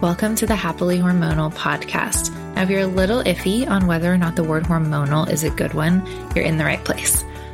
Welcome to the Happily Hormonal podcast. Now, if you're a little iffy on whether or not the word hormonal is a good one, you're in the right place.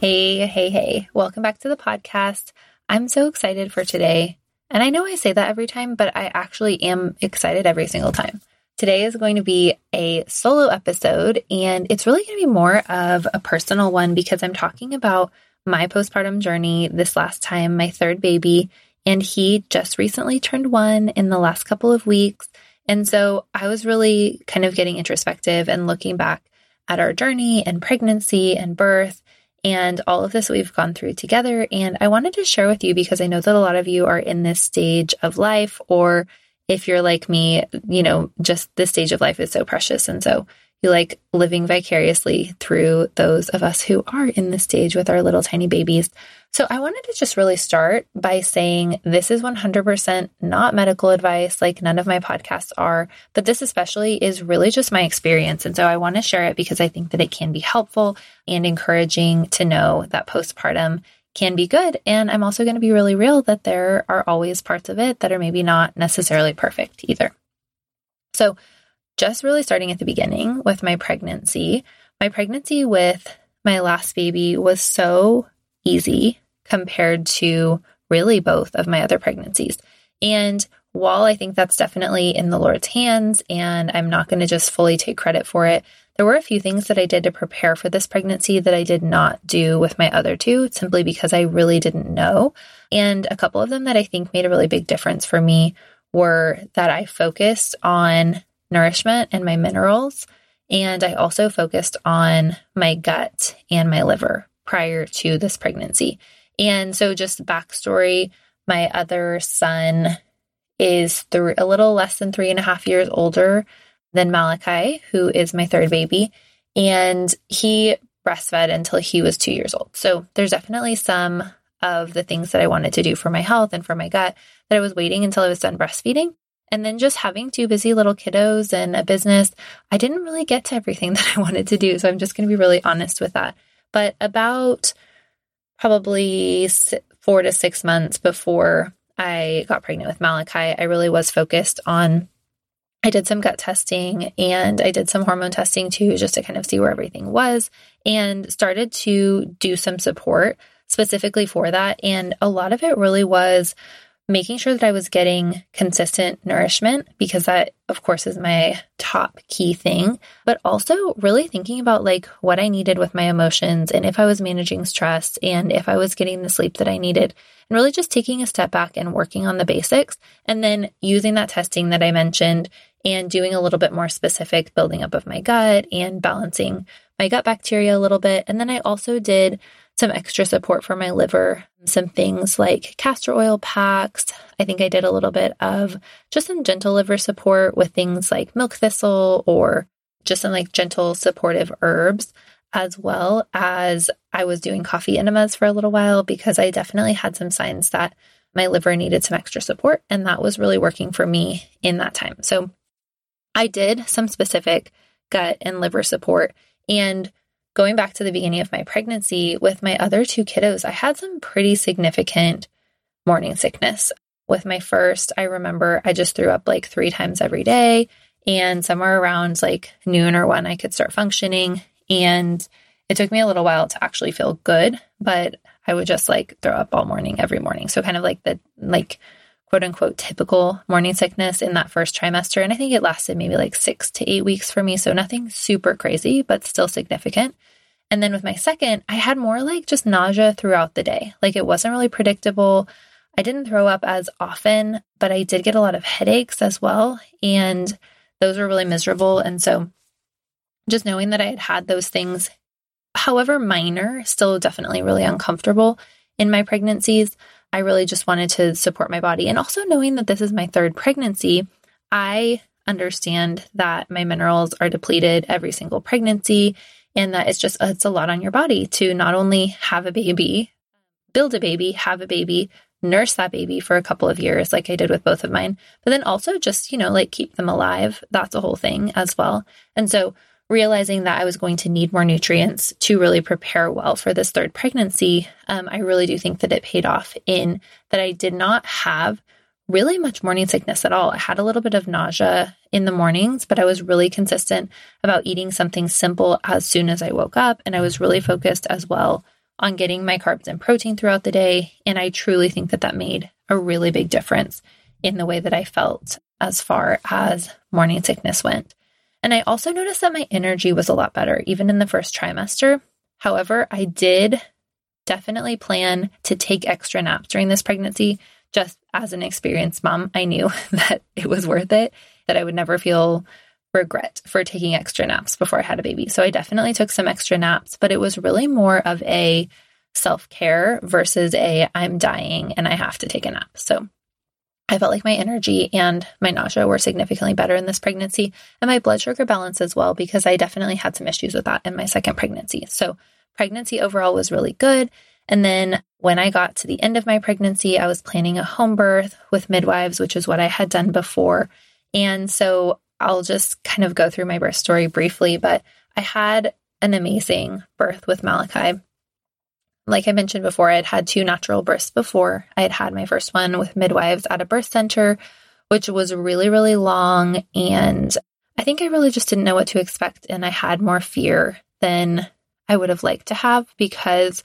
Hey, hey, hey. Welcome back to the podcast. I'm so excited for today. And I know I say that every time, but I actually am excited every single time. Today is going to be a solo episode, and it's really going to be more of a personal one because I'm talking about my postpartum journey this last time, my third baby, and he just recently turned one in the last couple of weeks. And so I was really kind of getting introspective and looking back at our journey and pregnancy and birth and all of this we've gone through together. And I wanted to share with you because I know that a lot of you are in this stage of life, or if you're like me, you know, just this stage of life is so precious. And so you like living vicariously through those of us who are in this stage with our little tiny babies. So I wanted to just really start by saying this is 100% not medical advice, like none of my podcasts are, but this especially is really just my experience. And so I want to share it because I think that it can be helpful and encouraging to know that postpartum can be good. And I'm also going to be really real that there are always parts of it that are maybe not necessarily perfect either. So just really starting at the beginning with my pregnancy. My pregnancy with my last baby was so easy compared to really both of my other pregnancies. And while I think that's definitely in the Lord's hands and I'm not going to just fully take credit for it, there were a few things that I did to prepare for this pregnancy that I did not do with my other two simply because I really didn't know. And a couple of them that I think made a really big difference for me were that I focused on nourishment and my minerals. And I also focused on my gut and my liver prior to this pregnancy. And so, just backstory my other son is th- a little less than three and a half years older than Malachi, who is my third baby. And he breastfed until he was two years old. So, there's definitely some of the things that I wanted to do for my health and for my gut that I was waiting until I was done breastfeeding. And then just having two busy little kiddos and a business, I didn't really get to everything that I wanted to do. So I'm just going to be really honest with that. But about probably four to six months before I got pregnant with Malachi, I really was focused on. I did some gut testing and I did some hormone testing too, just to kind of see where everything was and started to do some support specifically for that. And a lot of it really was making sure that I was getting consistent nourishment because that, of course, is my top key thing, but also really thinking about like what I needed with my emotions and if I was managing stress and if I was getting the sleep that I needed and really just taking a step back and working on the basics and then using that testing that I mentioned and doing a little bit more specific building up of my gut and balancing my gut bacteria a little bit. And then I also did some extra support for my liver, some things like castor oil packs. I think I did a little bit of just some gentle liver support with things like milk thistle or just some like gentle supportive herbs, as well as I was doing coffee enemas for a little while because I definitely had some signs that my liver needed some extra support. And that was really working for me in that time. So I did some specific gut and liver support. And going back to the beginning of my pregnancy with my other two kiddos, I had some pretty significant morning sickness. With my first, I remember I just threw up like three times every day. And somewhere around like noon or one, I could start functioning. And it took me a little while to actually feel good, but I would just like throw up all morning, every morning. So kind of like the like quote unquote typical morning sickness in that first trimester. And I think it lasted maybe like six to eight weeks for me. So nothing super crazy, but still significant. And then with my second, I had more like just nausea throughout the day. Like it wasn't really predictable. I didn't throw up as often, but I did get a lot of headaches as well. And those were really miserable. And so just knowing that I had had those things, however minor, still definitely really uncomfortable in my pregnancies. I really just wanted to support my body. And also knowing that this is my third pregnancy, I understand that my minerals are depleted every single pregnancy and that it's just it's a lot on your body to not only have a baby, build a baby, have a baby, nurse that baby for a couple of years like I did with both of mine, but then also just, you know, like keep them alive. That's a whole thing as well. And so realizing that I was going to need more nutrients to really prepare well for this third pregnancy, um, I really do think that it paid off in that I did not have really much morning sickness at all. I had a little bit of nausea in the mornings, but I was really consistent about eating something simple as soon as I woke up. And I was really focused as well on getting my carbs and protein throughout the day. And I truly think that that made a really big difference in the way that I felt as far as morning sickness went. And I also noticed that my energy was a lot better, even in the first trimester. However, I did definitely plan to take extra naps during this pregnancy. Just as an experienced mom, I knew that it was worth it, that I would never feel regret for taking extra naps before I had a baby. So I definitely took some extra naps, but it was really more of a self care versus a I'm dying and I have to take a nap. So I felt like my energy and my nausea were significantly better in this pregnancy and my blood sugar balance as well, because I definitely had some issues with that in my second pregnancy. So, pregnancy overall was really good. And then when I got to the end of my pregnancy, I was planning a home birth with midwives, which is what I had done before. And so I'll just kind of go through my birth story briefly, but I had an amazing birth with Malachi. Like I mentioned before, I had had two natural births before. I had had my first one with midwives at a birth center, which was really, really long. And I think I really just didn't know what to expect. And I had more fear than I would have liked to have because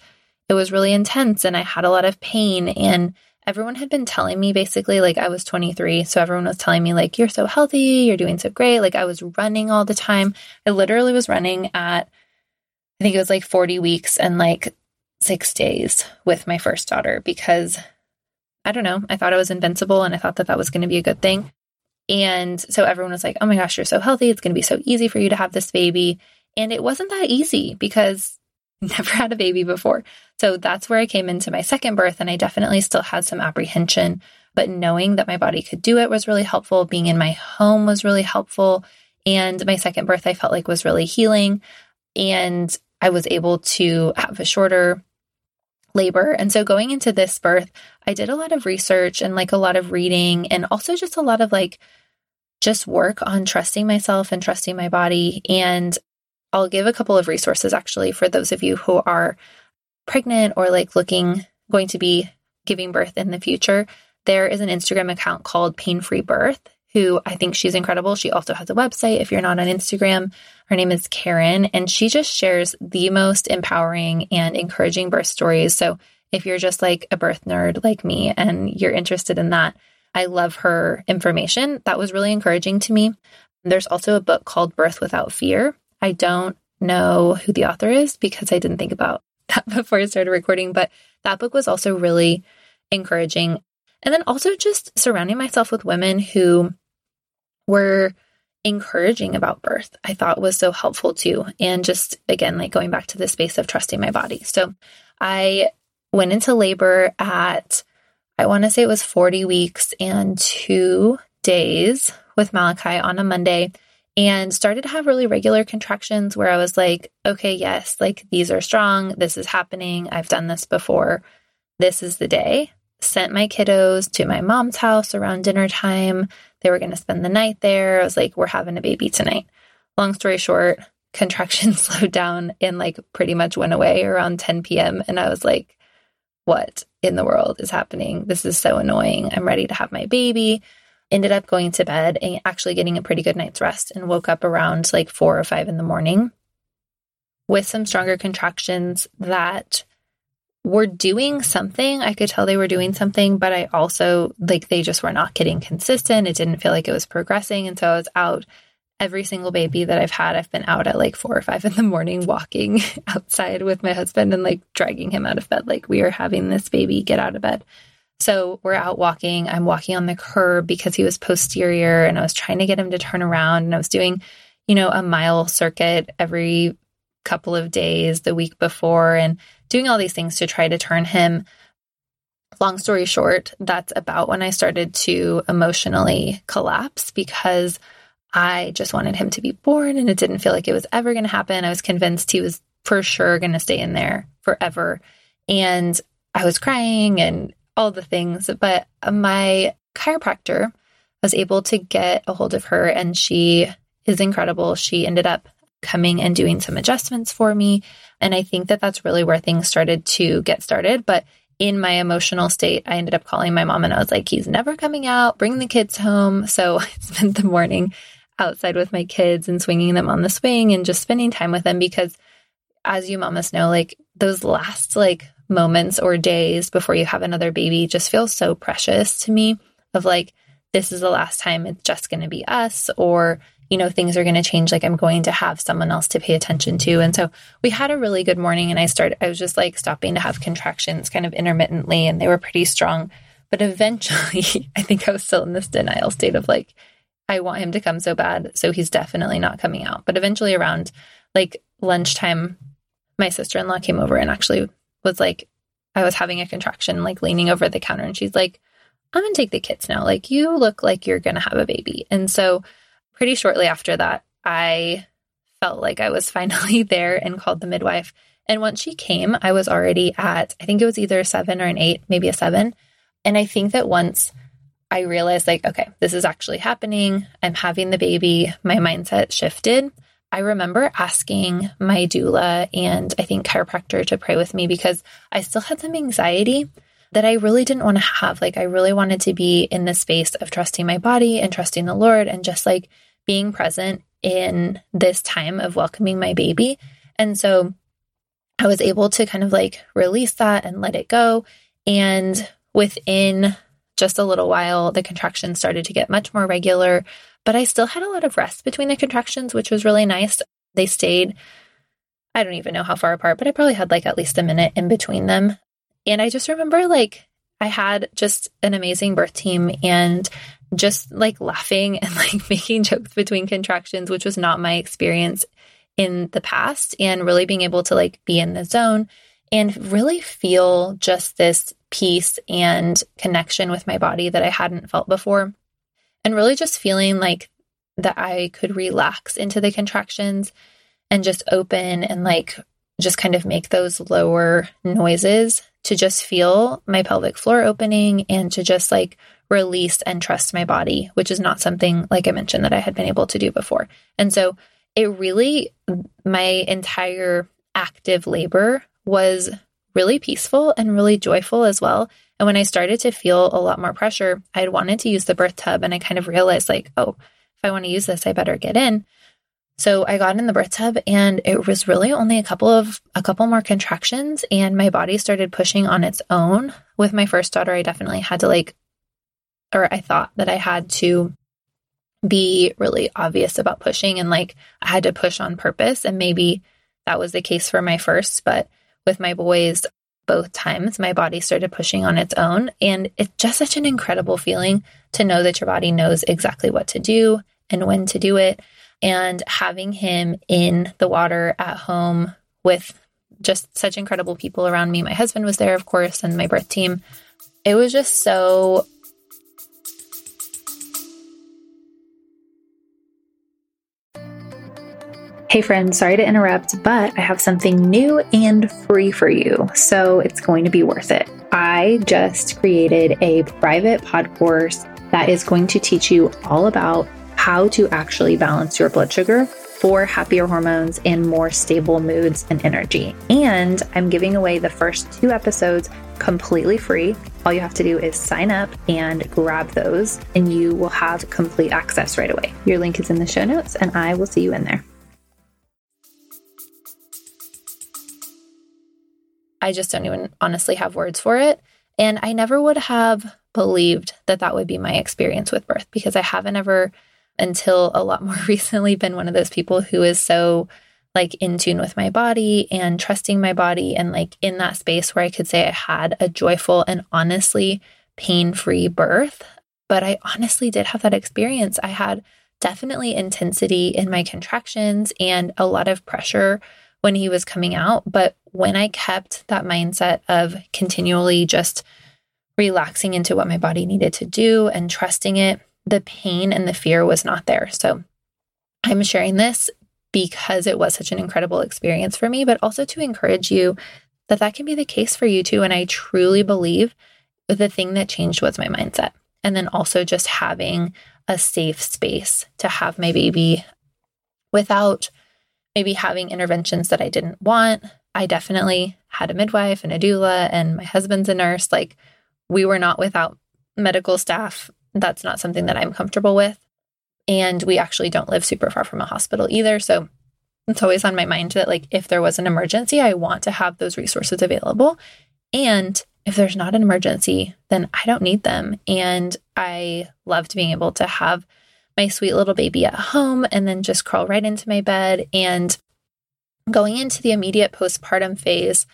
it was really intense and I had a lot of pain. And everyone had been telling me basically, like, I was 23. So everyone was telling me, like, you're so healthy, you're doing so great. Like, I was running all the time. I literally was running at, I think it was like 40 weeks and like six days with my first daughter because I don't know, I thought I was invincible and I thought that that was going to be a good thing. And so everyone was like, oh my gosh, you're so healthy. It's going to be so easy for you to have this baby. And it wasn't that easy because I never had a baby before. So that's where I came into my second birth. And I definitely still had some apprehension, but knowing that my body could do it was really helpful. Being in my home was really helpful. And my second birth, I felt like was really healing. And I was able to have a shorter labor. And so going into this birth, I did a lot of research and like a lot of reading and also just a lot of like just work on trusting myself and trusting my body. And I'll give a couple of resources actually for those of you who are pregnant or like looking, going to be giving birth in the future. There is an Instagram account called Pain Free Birth who I think she's incredible. She also has a website. If you're not on Instagram, her name is Karen, and she just shares the most empowering and encouraging birth stories. So if you're just like a birth nerd like me and you're interested in that, I love her information. That was really encouraging to me. There's also a book called Birth Without Fear. I don't know who the author is because I didn't think about that before I started recording, but that book was also really encouraging. And then also just surrounding myself with women who were encouraging about birth, I thought was so helpful too. And just again, like going back to the space of trusting my body. So I went into labor at, I want to say it was 40 weeks and two days with Malachi on a Monday and started to have really regular contractions where I was like, okay, yes, like these are strong. This is happening. I've done this before. This is the day sent my kiddos to my mom's house around dinner time. They were going to spend the night there. I was like, we're having a baby tonight. Long story short, contractions slowed down and like pretty much went away around 10 p.m. And I was like, what in the world is happening? This is so annoying. I'm ready to have my baby. Ended up going to bed and actually getting a pretty good night's rest and woke up around like four or five in the morning with some stronger contractions that were doing something. I could tell they were doing something, but I also like they just were not getting consistent. It didn't feel like it was progressing. And so I was out every single baby that I've had. I've been out at like four or five in the morning walking outside with my husband and like dragging him out of bed. Like we are having this baby get out of bed. So we're out walking. I'm walking on the curb because he was posterior and I was trying to get him to turn around and I was doing, you know, a mile circuit every couple of days the week before and doing all these things to try to turn him. Long story short, that's about when I started to emotionally collapse because I just wanted him to be born and it didn't feel like it was ever going to happen. I was convinced he was for sure going to stay in there forever. And I was crying and all the things. But my chiropractor was able to get a hold of her and she is incredible. She ended up coming and doing some adjustments for me. And I think that that's really where things started to get started. But in my emotional state, I ended up calling my mom and I was like, he's never coming out, bring the kids home. So I spent the morning outside with my kids and swinging them on the swing and just spending time with them because as you mamas know, like those last like moments or days before you have another baby just feels so precious to me of like, this is the last time it's just going to be us or you know, things are going to change. Like I'm going to have someone else to pay attention to. And so we had a really good morning and I started, I was just like stopping to have contractions kind of intermittently and they were pretty strong. But eventually, I think I was still in this denial state of like, I want him to come so bad. So he's definitely not coming out. But eventually, around like lunchtime, my sister in law came over and actually was like, I was having a contraction, like leaning over the counter. And she's like, I'm going to take the kids now. Like, you look like you're going to have a baby. And so, pretty shortly after that, I felt like I was finally there and called the midwife. And once she came, I was already at, I think it was either a seven or an eight, maybe a seven. And I think that once I realized, like, okay, this is actually happening, I'm having the baby, my mindset shifted. I remember asking my doula and I think chiropractor to pray with me because I still had some anxiety that I really didn't want to have. Like, I really wanted to be in the space of trusting my body and trusting the Lord and just like being present in this time of welcoming my baby. And so I was able to kind of like release that and let it go. And within just a little while, the contractions started to get much more regular, but I still had a lot of rest between the contractions, which was really nice. They stayed, I don't even know how far apart, but I probably had like at least a minute in between them. And I just remember like I had just an amazing birth team and just like laughing and like making jokes between contractions, which was not my experience in the past, and really being able to like be in the zone and really feel just this peace and connection with my body that I hadn't felt before. And really just feeling like that I could relax into the contractions and just open and like just kind of make those lower noises to just feel my pelvic floor opening and to just like release and trust my body, which is not something, like I mentioned, that I had been able to do before. And so it really, my entire active labor was really peaceful and really joyful as well. And when I started to feel a lot more pressure, I had wanted to use the birth tub and I kind of realized, like, oh, if I want to use this, I better get in. So I got in the birth tub and it was really only a couple of a couple more contractions and my body started pushing on its own. With my first daughter, I definitely had to like or I thought that I had to be really obvious about pushing and like I had to push on purpose. And maybe that was the case for my first, but with my boys, both times my body started pushing on its own. And it's just such an incredible feeling to know that your body knows exactly what to do and when to do it. And having him in the water at home with just such incredible people around me. My husband was there, of course, and my birth team. It was just so Hey friends, sorry to interrupt, but I have something new and free for you, so it's going to be worth it. I just created a private pod course that is going to teach you all about how to actually balance your blood sugar for happier hormones and more stable moods and energy. And I'm giving away the first two episodes completely free. All you have to do is sign up and grab those, and you will have complete access right away. Your link is in the show notes, and I will see you in there. I just don't even honestly have words for it. And I never would have believed that that would be my experience with birth because I haven't ever, until a lot more recently, been one of those people who is so like in tune with my body and trusting my body and like in that space where I could say I had a joyful and honestly pain free birth. But I honestly did have that experience. I had definitely intensity in my contractions and a lot of pressure when he was coming out. But when I kept that mindset of continually just relaxing into what my body needed to do and trusting it, the pain and the fear was not there. So I'm sharing this because it was such an incredible experience for me, but also to encourage you that that can be the case for you too. And I truly believe the thing that changed was my mindset. And then also just having a safe space to have my baby without maybe having interventions that I didn't want. I definitely had a midwife and a doula, and my husband's a nurse. Like, we were not without medical staff. That's not something that I'm comfortable with. And we actually don't live super far from a hospital either. So it's always on my mind that, like, if there was an emergency, I want to have those resources available. And if there's not an emergency, then I don't need them. And I loved being able to have my sweet little baby at home and then just crawl right into my bed. And going into the immediate postpartum phase,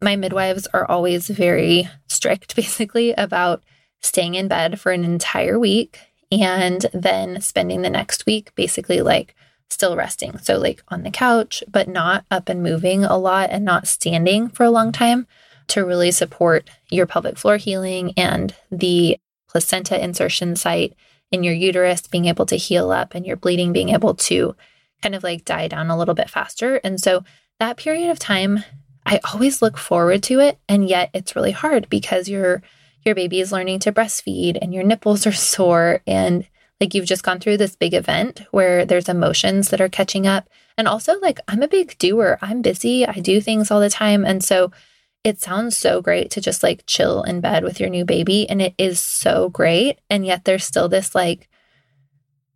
my midwives are always very strict, basically, about staying in bed for an entire week and then spending the next week basically like still resting. So, like on the couch, but not up and moving a lot and not standing for a long time to really support your pelvic floor healing and the placenta insertion site in your uterus being able to heal up and your bleeding being able to kind of like die down a little bit faster. And so, that period of time, I always look forward to it. And yet, it's really hard because you're your baby is learning to breastfeed and your nipples are sore and like you've just gone through this big event where there's emotions that are catching up. And also, like, I'm a big doer. I'm busy. I do things all the time. And so it sounds so great to just like chill in bed with your new baby. And it is so great. And yet there's still this like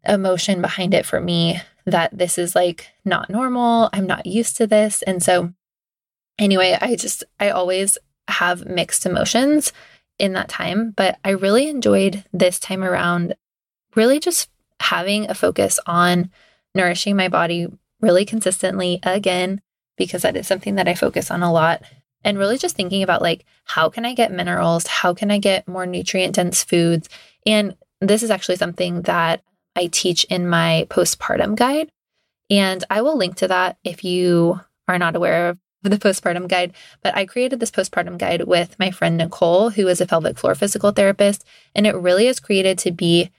emotion behind it for me that this is like not normal. I'm not used to this. And so, anyway, I just, I always have mixed emotions in that time, but I really enjoyed this time around, really just having a focus on nourishing my body really consistently again, because that is something that I focus on a lot. And really just thinking about like, how can I get minerals? How can I get more nutrient dense foods? And this is actually something that I teach in my postpartum guide. And I will link to that if you are not aware of the postpartum guide, but I created this postpartum guide with my friend Nicole, who is a pelvic floor physical therapist. And it really is created to be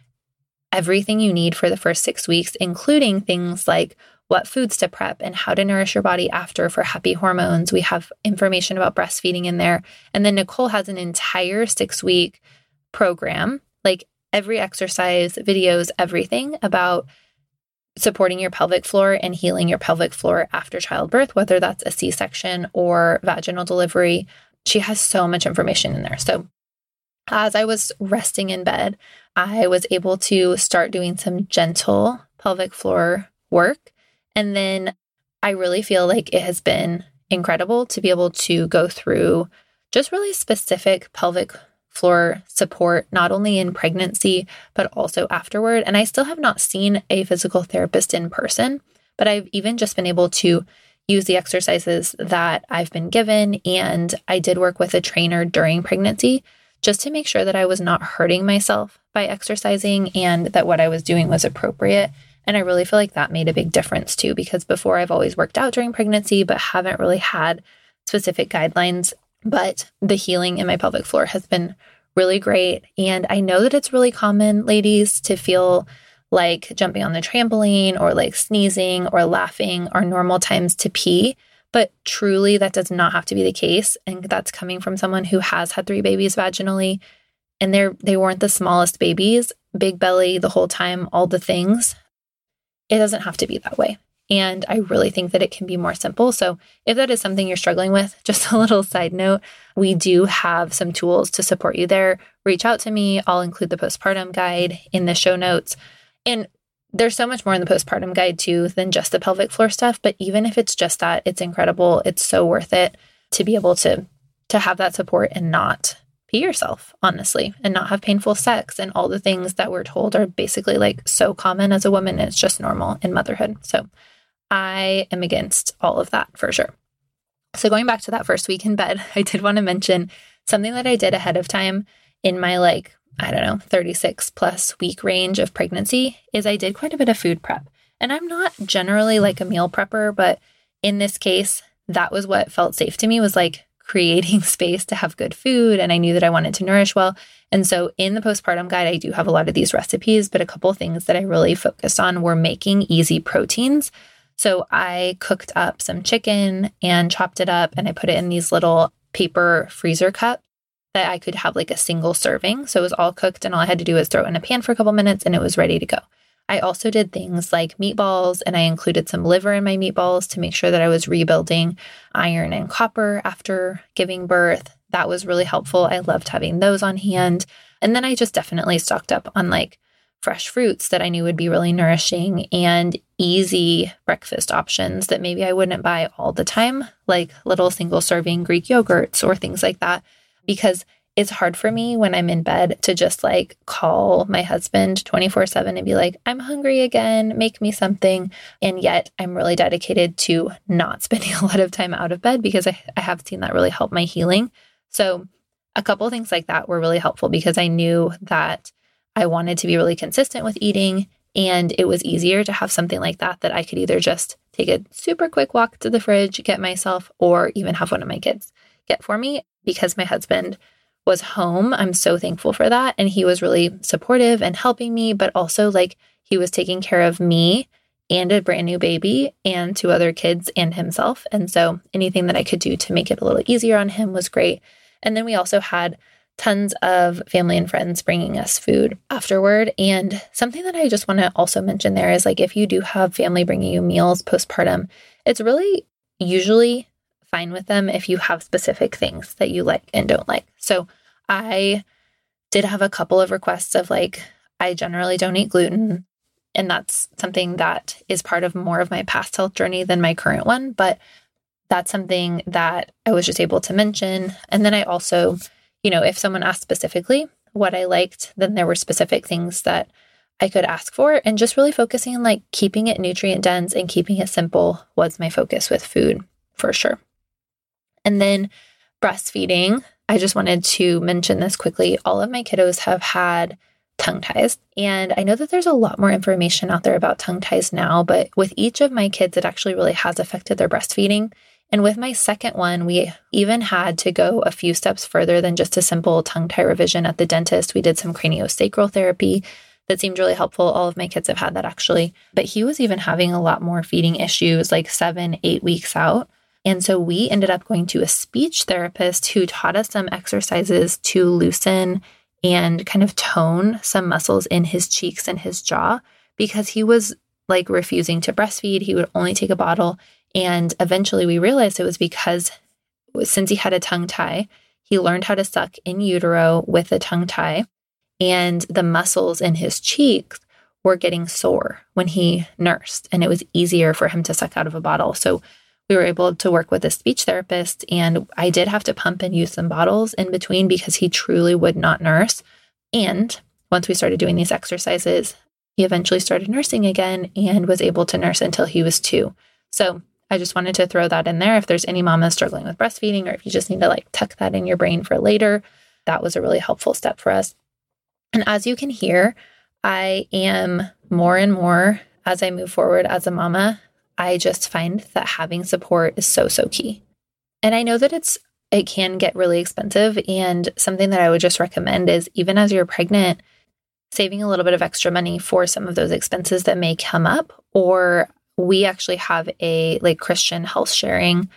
everything you need for the first six weeks, including things like what foods to prep and how to nourish your body after for happy hormones. We have information about breastfeeding in there. And then Nicole has an entire six week program, like every exercise, videos, everything about supporting your pelvic floor and healing your pelvic floor after childbirth, whether that's a C section or vaginal delivery. She has so much information in there. So, as I was resting in bed, I was able to start doing some gentle pelvic floor work. And then I really feel like it has been incredible to be able to go through just really specific pelvic floor support, not only in pregnancy, but also afterward. And I still have not seen a physical therapist in person, but I've even just been able to use the exercises that I've been given. And I did work with a trainer during pregnancy just to make sure that I was not hurting myself by exercising and that what I was doing was appropriate. And I really feel like that made a big difference too, because before I've always worked out during pregnancy, but haven't really had specific guidelines but the healing in my pelvic floor has been really great. And I know that it's really common, ladies, to feel like jumping on the trampoline or like sneezing or laughing are normal times to pee. But truly, that does not have to be the case. And that's coming from someone who has had three babies vaginally. And they're they weren't the smallest babies, big belly the whole time, all the things. It doesn't have to be that way. And I really think that it can be more simple. So, if that is something you're struggling with, just a little side note, we do have some tools to support you there. Reach out to me. I'll include the postpartum guide in the show notes. And there's so much more in the postpartum guide too than just the pelvic floor stuff. But even if it's just that, it's incredible. It's so worth it to be able to to have that support and not pee yourself, honestly, and not have painful sex and all the things that we're told are basically like so common as a woman. It's just normal in motherhood. So I am against all of that for sure. So going back to that first week in bed, I did want to mention something that I did ahead of time in my like, I don't know, 36 plus week range of pregnancy is I did quite a bit of food prep. And I'm not generally like a meal prepper, but in this case, that was what felt safe to me was like creating space to have good food. And I knew that I wanted to nourish well. And so in the postpartum guide, I do have a lot of these recipes, but a couple things that I really focused on were making easy proteins. So I cooked up some chicken and chopped it up and I put it in these little paper freezer cups that I could have like a single serving. So it was all cooked and all I had to do was throw it in a pan for a couple minutes and it was ready to go. I also did things like meatballs and I included some liver in my meatballs to make sure that I was rebuilding iron and copper after giving birth. That was really helpful. I loved having those on hand. And then I just definitely stocked up on like fresh fruits that I knew would be really nourishing and easy breakfast options that maybe I wouldn't buy all the time, like little single serving Greek yogurts or things like that. Because it's hard for me when I'm in bed to just like call my husband 24 7 and be like, I'm hungry again, make me something. And yet I'm really dedicated to not spending a lot of time out of bed because I, I have seen that really help my healing. So, a couple things like that were really helpful because I knew that I wanted to be really consistent with eating. And it was easier to have something like that that I could either just take a super quick walk to the fridge, get myself, or even have one of my kids get for me because my husband was home. I'm so thankful for that. And he was really supportive and helping me, but also like he was taking care of me and a brand new baby and two other kids and himself. And so anything that I could do to make it a little easier on him was great. And then we also had tons of family and friends bringing us food afterward. And something that I just want to also mention there is like if you do have family bringing you meals postpartum, it's really usually fine with them if you have specific things that you like and don't like. So I did have a couple of requests of like, I generally don't eat gluten. And that's something that is part of more of my past health journey than my current one. But that's something that I was just able to mention. And then I also, you know, if someone asked specifically what I liked, then there were specific things that I could ask for. And just really focusing on like keeping it nutrient dense and keeping it simple was my focus with food for sure. And then breastfeeding, I just wanted to mention this quickly. All of my kiddos have had tongue ties. And I know that there's a lot more information out there about tongue ties now, but with each of my kids, it actually really has affected their breastfeeding. And with my second one, we even had to go a few steps further than just a simple tongue tie revision at the dentist. We did some craniosacral therapy that seemed really helpful. All of my kids have had that actually. But he was even having a lot more feeding issues like seven, eight weeks out. And so we ended up going to a speech therapist who taught us some exercises to loosen and kind of tone some muscles in his cheeks and his jaw because he was like refusing to breastfeed. He would only take a bottle. And eventually we realized it was because since he had a tongue tie, he learned how to suck in utero with a tongue tie. And the muscles in his cheeks were getting sore when he nursed, and it was easier for him to suck out of a bottle. So we were able to work with a speech therapist and I did have to pump and use some bottles in between because he truly would not nurse. And once we started doing these exercises, he eventually started nursing again and was able to nurse until he was two. So I just wanted to throw that in there. If there's any mamas struggling with breastfeeding or if you just need to like tuck that in your brain for later, that was a really helpful step for us. And as you can hear, I am more and more as I move forward as a mama I just find that having support is so, so key. And I know that it's, it can get really expensive. And something that I would just recommend is even as you're pregnant, saving a little bit of extra money for some of those expenses that may come up. Or we actually have a like Christian health sharing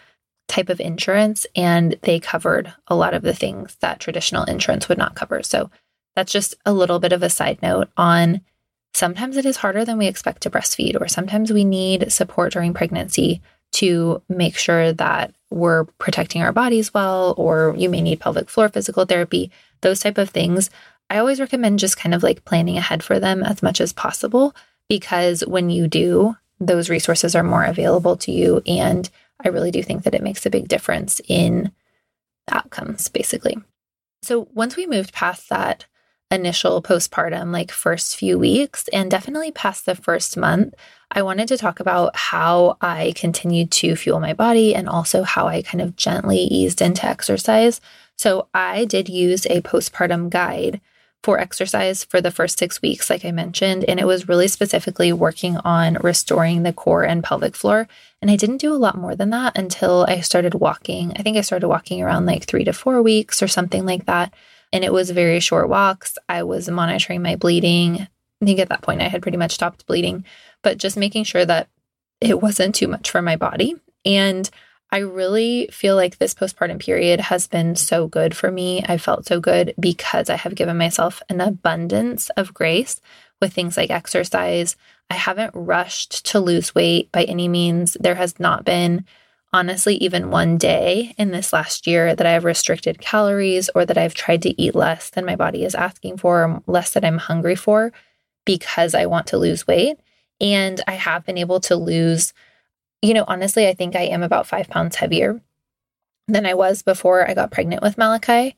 type of insurance, and they covered a lot of the things that traditional insurance would not cover. So that's just a little bit of a side note on sometimes it is harder than we expect to breastfeed, or sometimes we need support during pregnancy to make sure that we're protecting our bodies well, or you may need pelvic floor physical therapy, those type of things. I always recommend just kind of like planning ahead for them as much as possible because when you do, those resources are more available to you. And I really do think that it makes a big difference in outcomes, basically. So once we moved past that initial postpartum, like first few weeks, and definitely past the first month, I wanted to talk about how I continued to fuel my body and also how I kind of gently eased into exercise. So I did use a postpartum guide for exercise for the first six weeks, like I mentioned, and it was really specifically working on restoring the core and pelvic floor. And I didn't do a lot more than that until I started walking. I think I started walking around like three to four weeks or something like that. And it was very short walks. I was monitoring my bleeding. I think at that point I had pretty much stopped bleeding, but just making sure that it wasn't too much for my body. And I really feel like this postpartum period has been so good for me. I felt so good because I have given myself an abundance of grace with things like exercise. I haven't rushed to lose weight by any means. There has not been, honestly, even one day in this last year that I have restricted calories or that I've tried to eat less than my body is asking for, or less than I'm hungry for because I want to lose weight. And I have been able to lose you know, honestly, I think I am about five pounds heavier than I was before I got pregnant with Malachi.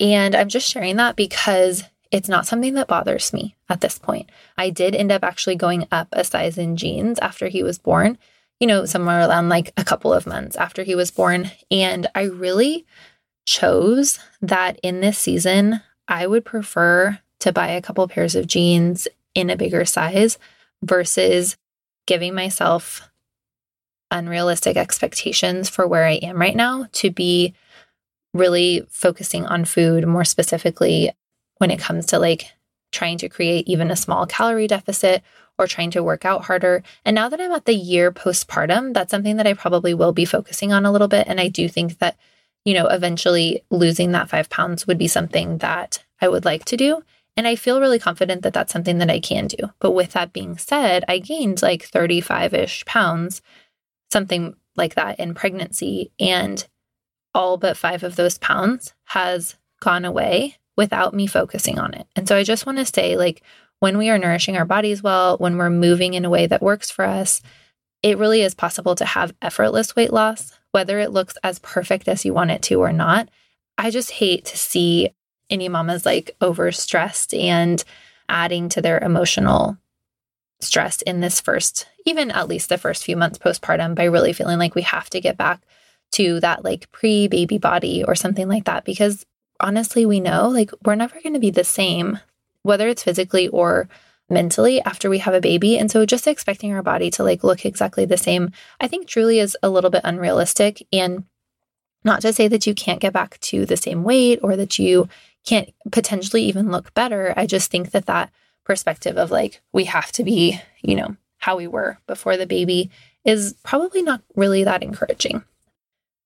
And I'm just sharing that because it's not something that bothers me at this point. I did end up actually going up a size in jeans after he was born, you know, somewhere around like a couple of months after he was born. And I really chose that in this season, I would prefer to buy a couple pairs of jeans in a bigger size versus giving myself unrealistic expectations for where I am right now to be really focusing on food more specifically when it comes to like trying to create even a small calorie deficit or trying to work out harder. And now that I'm at the year postpartum, that's something that I probably will be focusing on a little bit. And I do think that, you know, eventually losing that five pounds would be something that I would like to do. And I feel really confident that that's something that I can do. But with that being said, I gained like 35 ish pounds something like that in pregnancy. And all but five of those pounds has gone away without me focusing on it. And so I just want to say, like, when we are nourishing our bodies well, when we're moving in a way that works for us, it really is possible to have effortless weight loss, whether it looks as perfect as you want it to or not. I just hate to see any mamas like overstressed and adding to their emotional stress in this first, even at least the first few months postpartum, by really feeling like we have to get back to that like pre baby body or something like that. Because honestly, we know like we're never going to be the same, whether it's physically or mentally after we have a baby. And so just expecting our body to like look exactly the same, I think truly is a little bit unrealistic. And not to say that you can't get back to the same weight or that you can't potentially even look better. I just think that that perspective of like, we have to be, you know, how we were before the baby is probably not really that encouraging.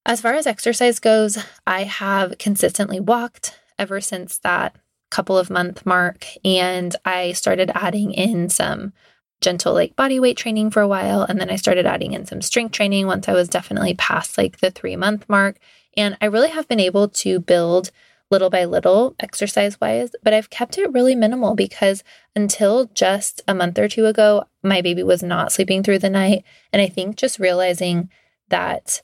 As far as exercise goes, I have consistently walked ever since that couple of month mark, and I started adding in some gentle like body weight training for a while and then I started adding in some strength training once I was definitely past like the 3 month mark and I really have been able to build little by little exercise wise, but I've kept it really minimal because until just a month or two ago, my baby was not sleeping through the night. And I think just realizing that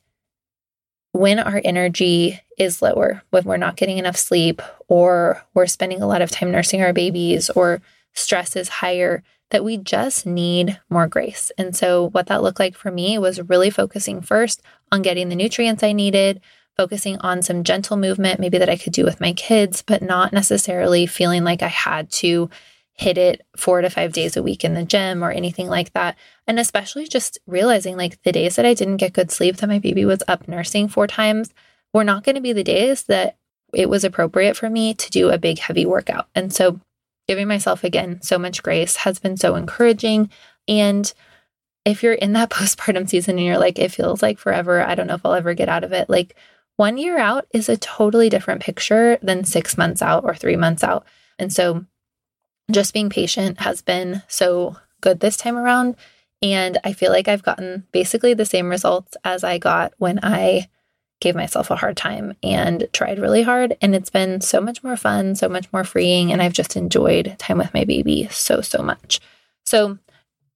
when our energy is lower, when we're not getting enough sleep, or we're spending a lot of time nursing our babies, or stress is higher, that we just need more grace. And so, what that looked like for me was really focusing first on getting the nutrients I needed, focusing on some gentle movement, maybe that I could do with my kids, but not necessarily feeling like I had to hit it four to five days a week in the gym or anything like that. And especially just realizing like the days that I didn't get good sleep, that my baby was up nursing four times, were not going to be the days that it was appropriate for me to do a big, heavy workout. And so giving myself again so much grace has been so encouraging. And if you're in that postpartum season and you're like, it feels like forever, I don't know if I'll ever get out of it, like, one year out is a totally different picture than six months out or three months out. And so just being patient has been so good this time around. And I feel like I've gotten basically the same results as I got when I gave myself a hard time and tried really hard. And it's been so much more fun, so much more freeing. And I've just enjoyed time with my baby so, so much. So,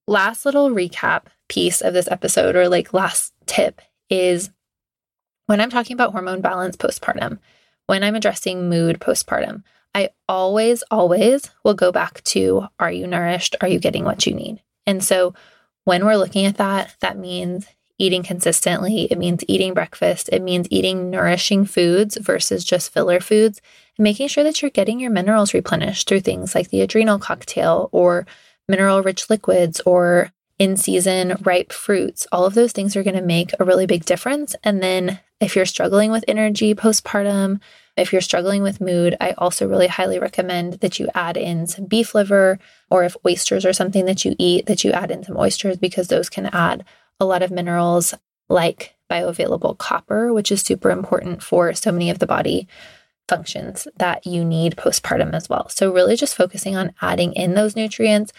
last little recap piece of this episode, or like last tip, is When I'm talking about hormone balance postpartum, when I'm addressing mood postpartum, I always, always will go back to are you nourished? Are you getting what you need? And so when we're looking at that, that means eating consistently. It means eating breakfast. It means eating nourishing foods versus just filler foods and making sure that you're getting your minerals replenished through things like the adrenal cocktail or mineral rich liquids or in season ripe fruits. All of those things are going to make a really big difference. And then if you're struggling with energy postpartum, if you're struggling with mood, I also really highly recommend that you add in some beef liver, or if oysters are something that you eat, that you add in some oysters because those can add a lot of minerals like bioavailable copper, which is super important for so many of the body functions that you need postpartum as well. So, really just focusing on adding in those nutrients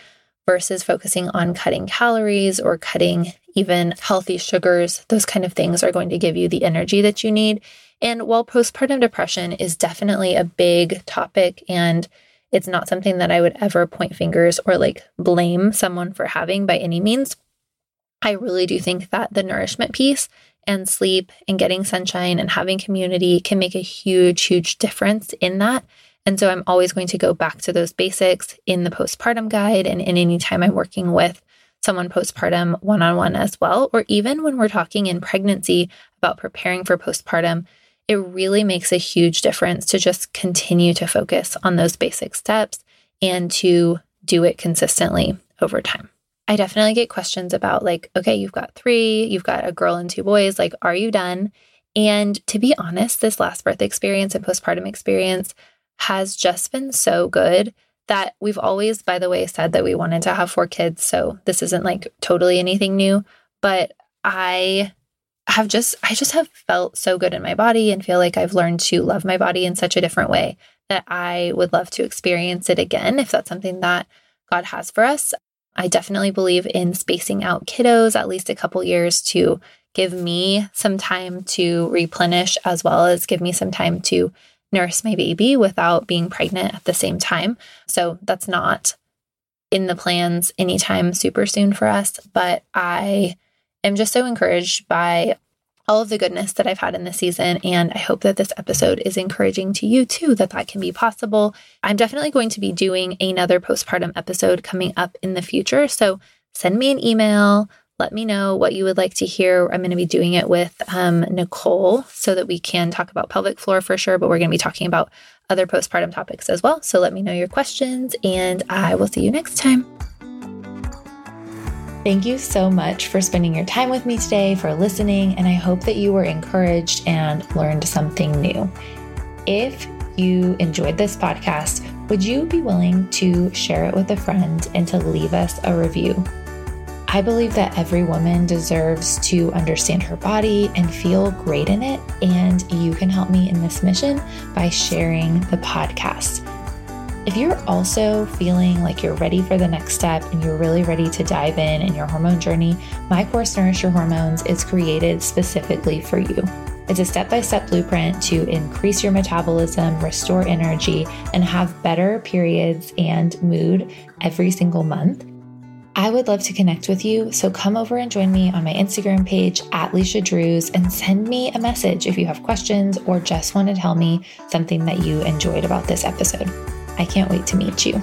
versus focusing on cutting calories or cutting even healthy sugars. Those kind of things are going to give you the energy that you need. And while postpartum depression is definitely a big topic and it's not something that I would ever point fingers or like blame someone for having by any means, I really do think that the nourishment piece and sleep and getting sunshine and having community can make a huge, huge difference in that. And so I'm always going to go back to those basics in the postpartum guide and in any time I'm working with someone postpartum one on one as well, or even when we're talking in pregnancy about preparing for postpartum, it really makes a huge difference to just continue to focus on those basic steps and to do it consistently over time. I definitely get questions about, like, okay, you've got three, you've got a girl and two boys, like, are you done? And to be honest, this last birth experience and postpartum experience has just been so good that we've always, by the way, said that we wanted to have four kids. So this isn't like totally anything new, but I have just, I just have felt so good in my body and feel like I've learned to love my body in such a different way that I would love to experience it again if that's something that God has for us. I definitely believe in spacing out kiddos at least a couple years to give me some time to replenish as well as give me some time to nurse my baby without being pregnant at the same time. So that's not in the plans anytime super soon for us, but I am just so encouraged by all of the goodness that I've had in this season. And I hope that this episode is encouraging to you too, that that can be possible. I'm definitely going to be doing another postpartum episode coming up in the future. So send me an email, let me know what you would like to hear. I'm going to be doing it with um, Nicole so that we can talk about pelvic floor for sure, but we're going to be talking about other postpartum topics as well. So let me know your questions, and I will see you next time. Thank you so much for spending your time with me today, for listening, and I hope that you were encouraged and learned something new. If you enjoyed this podcast, would you be willing to share it with a friend and to leave us a review? I believe that every woman deserves to understand her body and feel great in it. And you can help me in this mission by sharing the podcast. If you're also feeling like you're ready for the next step and you're really ready to dive in in your hormone journey, my course Nourish Your Hormones is created specifically for you. It's a step by step blueprint to increase your metabolism, restore energy, and have better periods and mood every single month. I would love to connect with you, so come over and join me on my Instagram page at Leisha Drews and send me a message if you have questions or just want to tell me something that you enjoyed about this episode. I can't wait to meet you.